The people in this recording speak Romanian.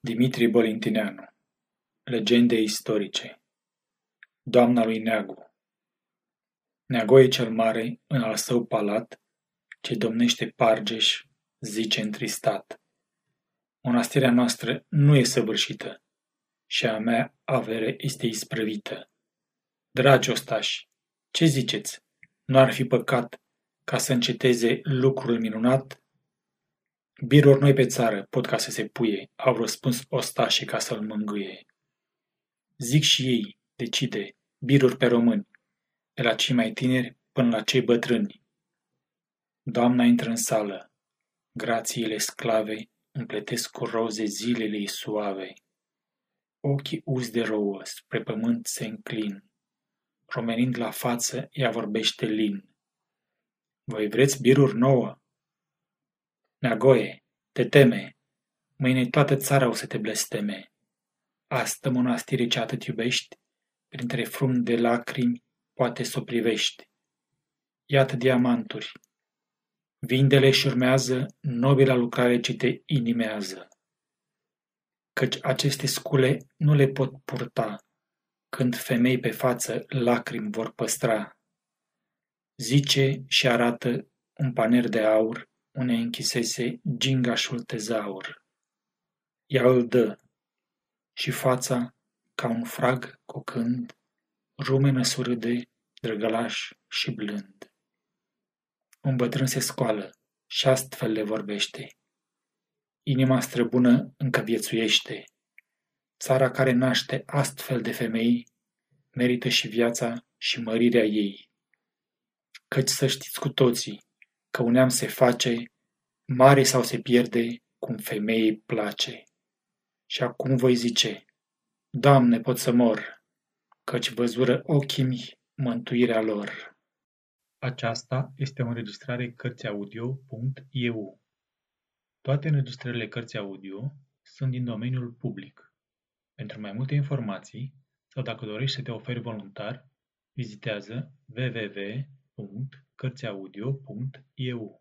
Dimitrie Bolintineanu Legende istorice Doamna lui Neagu Neagoe cel mare, în al său palat, ce domnește Pargeș, zice întristat. Monastirea noastră nu e săvârșită și a mea avere este isprăvită. Dragi ostași, ce ziceți? Nu ar fi păcat ca să înceteze lucrul minunat Biruri noi pe țară pot ca să se puie, au răspuns ostașii ca să-l mângâie. Zic și ei, decide, biruri pe români, de la cei mai tineri până la cei bătrâni. Doamna intră în sală, grațiile sclave împletesc cu roze zilele ei suave. Ochii uz de rouă spre pământ se înclin, romenind la față ea vorbește lin. Voi vreți biruri nouă? Neagoe, te teme, mâine toată țara o să te blesteme. Astă monastire ce atât iubești, printre frum de lacrimi, poate să o privești. Iată diamanturi. Vindele și urmează nobila lucrare ce te inimează. Căci aceste scule nu le pot purta, când femei pe față lacrimi vor păstra. Zice și arată un paner de aur unde închisese gingașul tezaur. Ea îl dă și fața, ca un frag cocând, rumenă surâde, drăgălaș și blând. Un bătrân se scoală și astfel le vorbește. Inima străbună încă viețuiește. Țara care naște astfel de femei merită și viața și mărirea ei. Căci să știți cu toții, că un neam se face, mare sau se pierde, cum femeii place. Și acum voi zice, Doamne, pot să mor, căci văzură ochii mi mântuirea lor. Aceasta este o înregistrare Cărțiaudio.eu. Toate înregistrările Cărțiaudio sunt din domeniul public. Pentru mai multe informații sau dacă dorești să te oferi voluntar, vizitează www.cărțiaudio.eu. Cărțiaudio.eu